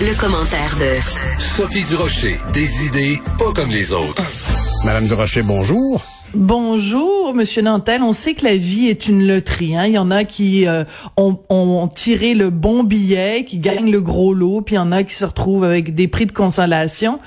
Le, commentaire de Sophie Durocher. Des idées pas comme les autres. Madame Durocher, bonjour. Bonjour, Monsieur Nantel. On sait que la vie est une loterie. Hein. Il y en a qui euh, ont, ont, tiré le bon billet, qui gagnent le gros lot, puis il y en a qui se retrouvent avec des prix de consolation.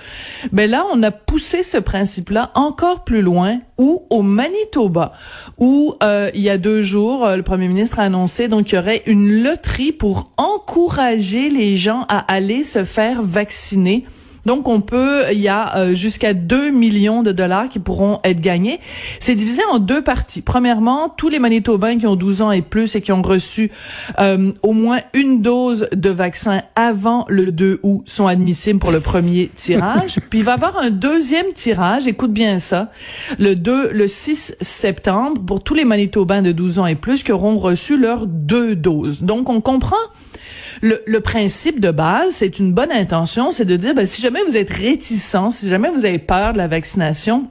Ben là, on a poussé ce principe-là encore plus loin, ou au Manitoba, où euh, il y a deux jours, euh, le Premier ministre a annoncé donc qu'il y aurait une loterie pour encourager les gens à aller se faire vacciner. Donc, on peut, il y a euh, jusqu'à 2 millions de dollars qui pourront être gagnés. C'est divisé en deux parties. Premièrement, tous les Manitobains qui ont 12 ans et plus et qui ont reçu euh, au moins une dose de vaccin avant le 2 août sont admissibles pour le premier tirage. Puis il va y avoir un deuxième tirage, écoute bien ça, le 2, le 6 septembre pour tous les Manitobains de 12 ans et plus qui auront reçu leurs deux doses. Donc, on comprend le, le principe de base, c'est une bonne intention, c'est de dire, ben, si jamais vous êtes réticent, si jamais vous avez peur de la vaccination,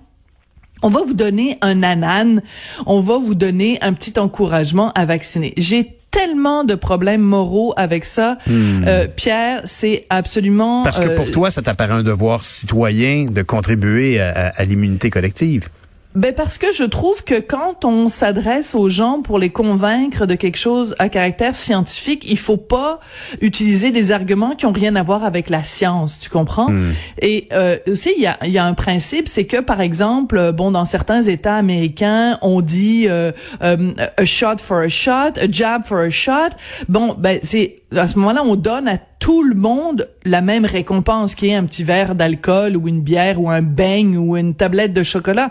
on va vous donner un anan, on va vous donner un petit encouragement à vacciner. J'ai tellement de problèmes moraux avec ça. Hmm. Euh, Pierre, c'est absolument... Parce que pour euh, toi, ça t'apparaît un devoir citoyen de contribuer à l'immunité collective. Ben parce que je trouve que quand on s'adresse aux gens pour les convaincre de quelque chose à caractère scientifique, il faut pas utiliser des arguments qui ont rien à voir avec la science, tu comprends? Hmm. Et euh, aussi il y a, y a un principe, c'est que par exemple, bon dans certains États américains, on dit euh, euh, a shot for a shot, a jab for a shot. Bon, ben c'est à ce moment-là, on donne à tout le monde la même récompense, qui est un petit verre d'alcool ou une bière ou un beigne ou une tablette de chocolat.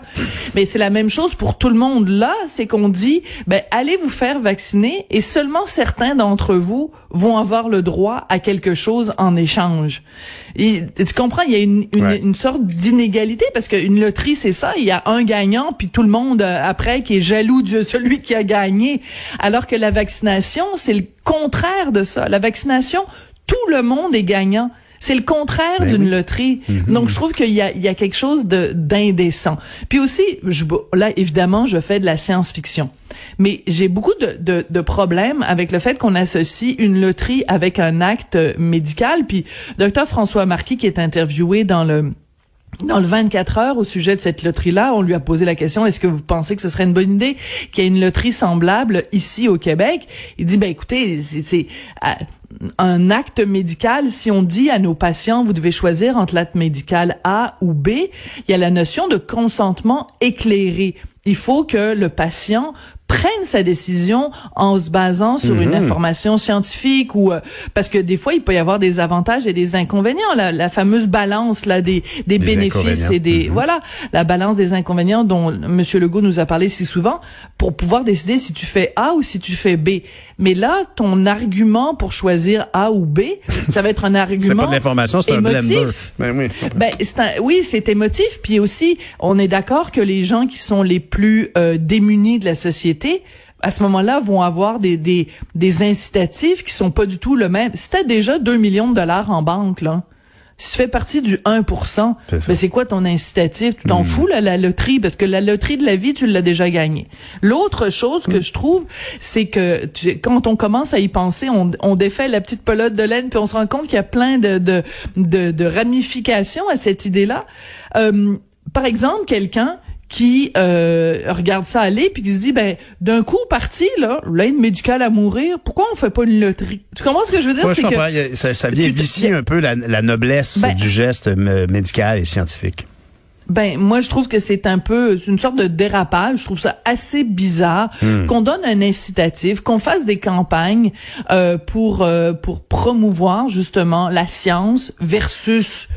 Mais c'est la même chose pour tout le monde. Là, c'est qu'on dit, ben, allez vous faire vacciner et seulement certains d'entre vous vont avoir le droit à quelque chose en échange. Et, tu comprends, il y a une, une, sorte d'inégalité parce qu'une loterie, c'est ça. Il y a un gagnant, puis tout le monde euh, après qui est jaloux de celui qui a gagné. Alors que la vaccination, c'est le contraire de ça. La vaccination, tout le monde est gagnant. C'est le contraire ben d'une loterie. Mhm. Donc, je trouve qu'il y a, il y a quelque chose de d'indécent. Puis aussi, je, là, évidemment, je fais de la science-fiction. Mais j'ai beaucoup de, de, de, problèmes avec le fait qu'on associe une loterie avec un acte médical. Puis, docteur François Marquis, qui est interviewé dans le dans le 24 heures au sujet de cette loterie-là, on lui a posé la question est-ce que vous pensez que ce serait une bonne idée qu'il y ait une loterie semblable ici au Québec? Il dit ben écoutez, c'est euh, un acte médical, si on dit à nos patients, vous devez choisir entre l'acte médical A ou B, il y a la notion de consentement éclairé. Il faut que le patient prenne sa décision en se basant sur une mhm. information scientifique ou euh, parce que des fois il peut y avoir des avantages et des inconvénients. La, la fameuse balance là des des, bénéfices et des mhm. voilà la balance des inconvénients dont monsieur Legault nous a parlé si souvent pour pouvoir décider si tu fais A ou si tu fais B. Mais là ton argument pour choisir A ou B ça va être un argument c'est pas de l'information c'est un blender. ben oui ben, c'est un, oui c'est émotif. Puis aussi on est d'accord que les gens qui sont les plus euh, démunis de la société à ce moment-là, vont avoir des, des, des incitatifs qui sont pas du tout le même. Si tu as déjà 2 millions de dollars en banque, là, si tu fais partie du 1% ben c'est quoi ton incitatif? Tu t'en hmm. fous, là, la loterie, parce que la loterie de la vie, tu l'as déjà gagnée. L'autre chose que hmm. je trouve, c'est que quand on commence à y penser, on, on, défait la petite pelote de laine, puis on se rend compte qu'il y a plein de, de, de, de ramifications à cette idée-là. Euh, par exemple, quelqu'un qui euh, regarde ça aller puis qui se dit ben d'un coup parti là l'aide médicale à mourir pourquoi on fait pas une loterie? Tu comprends ce que je veux dire? C'est que ça, ça vient vicier un peu la, noblesse ben du geste médical et scientifique ben moi je trouve que c'est un peu une sorte de dérapage. Je trouve ça assez bizarre hmm. qu'on donne un incitatif, qu'on fasse des campagnes euh, pour euh, pour promouvoir justement la science versus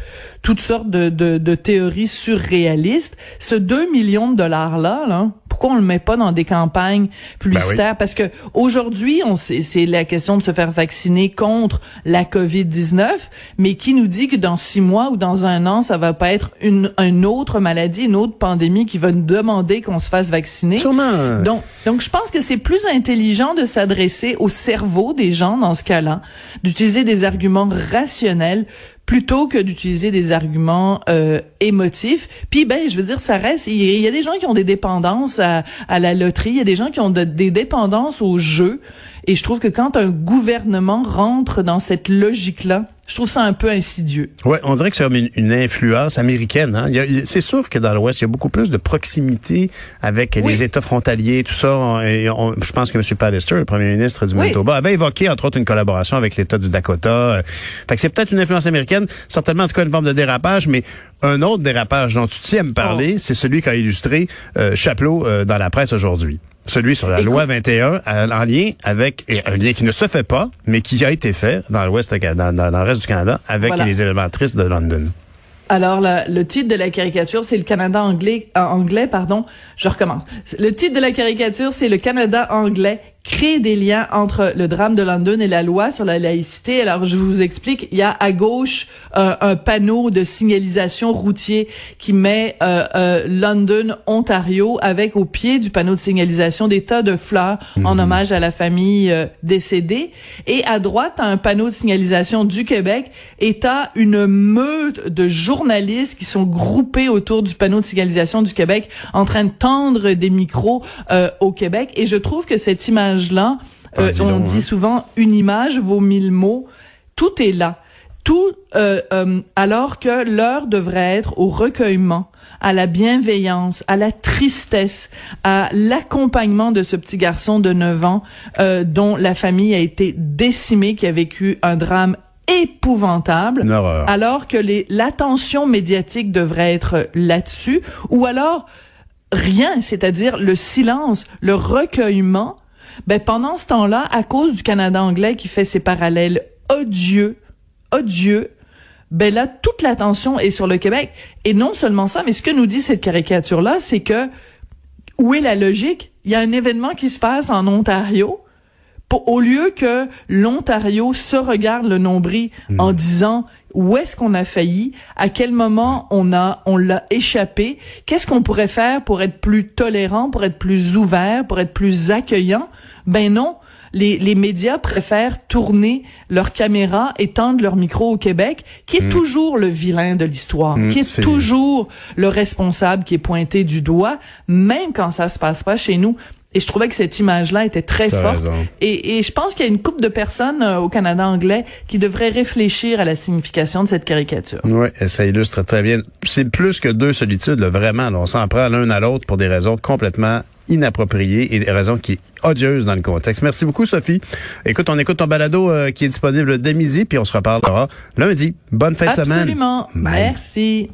toutes sortes de, de, de théories surréalistes. Ce 2 millions de dollars là, là pourquoi on le met pas dans des campagnes publicitaires? Ben Parce que aujourd'hui, on c'est la question de se faire vacciner contre la COVID-19, mais qui nous dit que dans six mois ou dans un an, ça va pas être une, une autre maladie, une autre pandémie qui va nous demander qu'on se fasse vacciner? Sûrement. Donc, donc je pense que c'est plus intelligent de s'adresser au cerveau des gens dans ce cas-là, d'utiliser des arguments rationnels plutôt que d'utiliser des arguments euh, émotifs. Puis ben, je veux dire, ça reste. Il y, a des gens qui ont des dépendances à, à la loterie, il y a des gens qui ont des dépendances au jeu. Et je trouve que quand un gouvernement rentre dans cette logique-là, Je trouve ça un peu insidieux. Ouais, on dirait que c'est une, une influence américaine. Hein? C'est sûr que dans l'Ouest, il y a beaucoup plus de proximité avec les États frontaliers, tout ça. Je pense que M. Pallister, le premier ministre du Manitoba, avait évoqué entre autres une collaboration avec l'État du Dakota. Fait que c'est peut-être une influence américaine, certainement en tout cas une forme de dérapage, mais un autre dérapage dont tu tiens à me parler, oh. c'est celui qu'a illustré euh, Chapelot euh, dans la presse aujourd'hui celui sur la loi 21 en lien avec un lien qui ne se fait pas, mais qui a été fait dans l'Ouest, dans, dans, le reste du Canada, avec les éléments tristes de London. Alors, le titre de la caricature, c'est le Canada anglais, euh, anglais, pardon. Je recommence. Le titre de la caricature, c'est le Canada anglais créer des liens entre le drame de London et la loi sur la laïcité. Alors, je vous explique, il y a à gauche euh, un panneau de signalisation routier qui met euh, euh, London, Ontario, avec au pied du panneau de signalisation des tas de fleurs en mhm. hommage à la famille décédée. Et à droite, un panneau de signalisation du Québec et t'as une meute de journalistes qui sont groupés autour du panneau de signalisation du Québec en train de tendre des micros au Québec. Et je trouve que cette image là ah, euh, on dit hein. souvent une image vaut mille mots. Tout est là. Tout euh, euh, alors que l'heure devrait être au recueillement, à la bienveillance, à la tristesse, à l'accompagnement de ce petit garçon de 9 ans dont la famille a été décimée, qui a vécu un drame épouvantable, alors que l'attention médiatique devrait être là-dessus, ou alors rien, c'est-à-dire le silence, le recueillement ben pendant ce temps-là, à cause du Canada anglais qui fait ses parallèles odieux, odieux, ben là toute l'attention est sur le Québec et non seulement ça, mais ce que nous dit cette caricature là, c'est que où est la logique? Il y a un événement qui se passe en Ontario. Au lieu que l'Ontario se regarde le nombril en hmm. disant où est-ce qu'on a failli, à quel moment on a on l'a échappé, qu'est-ce qu'on pourrait faire pour être plus tolérant, pour être plus ouvert, pour être plus accueillant? Ben non, les, les, médias préfèrent tourner leur caméra et tendre leur micro au Québec, qui est hmm. toujours le vilain de l'histoire, hmm, qui est, toujours le responsable qui est pointé du doigt, même quand ça se passe pas chez nous. Et je trouvais que cette image-là était très forte. Et, et, je pense qu'il y a une couple de personnes euh, au Canada anglais qui devraient réfléchir à la signification de cette caricature. Oui, ça illustre très bien. C'est plus que deux solitudes, vraiment. on s'en prend l'un à l'autre pour des raisons complètement inappropriée et des raisons qui est odieuse dans le contexte. Merci beaucoup, Sophie. Écoute, on écoute ton balado euh, qui est disponible dès midi, puis on se reparlera lundi. Bonne fin de semaine. Absolument. Merci.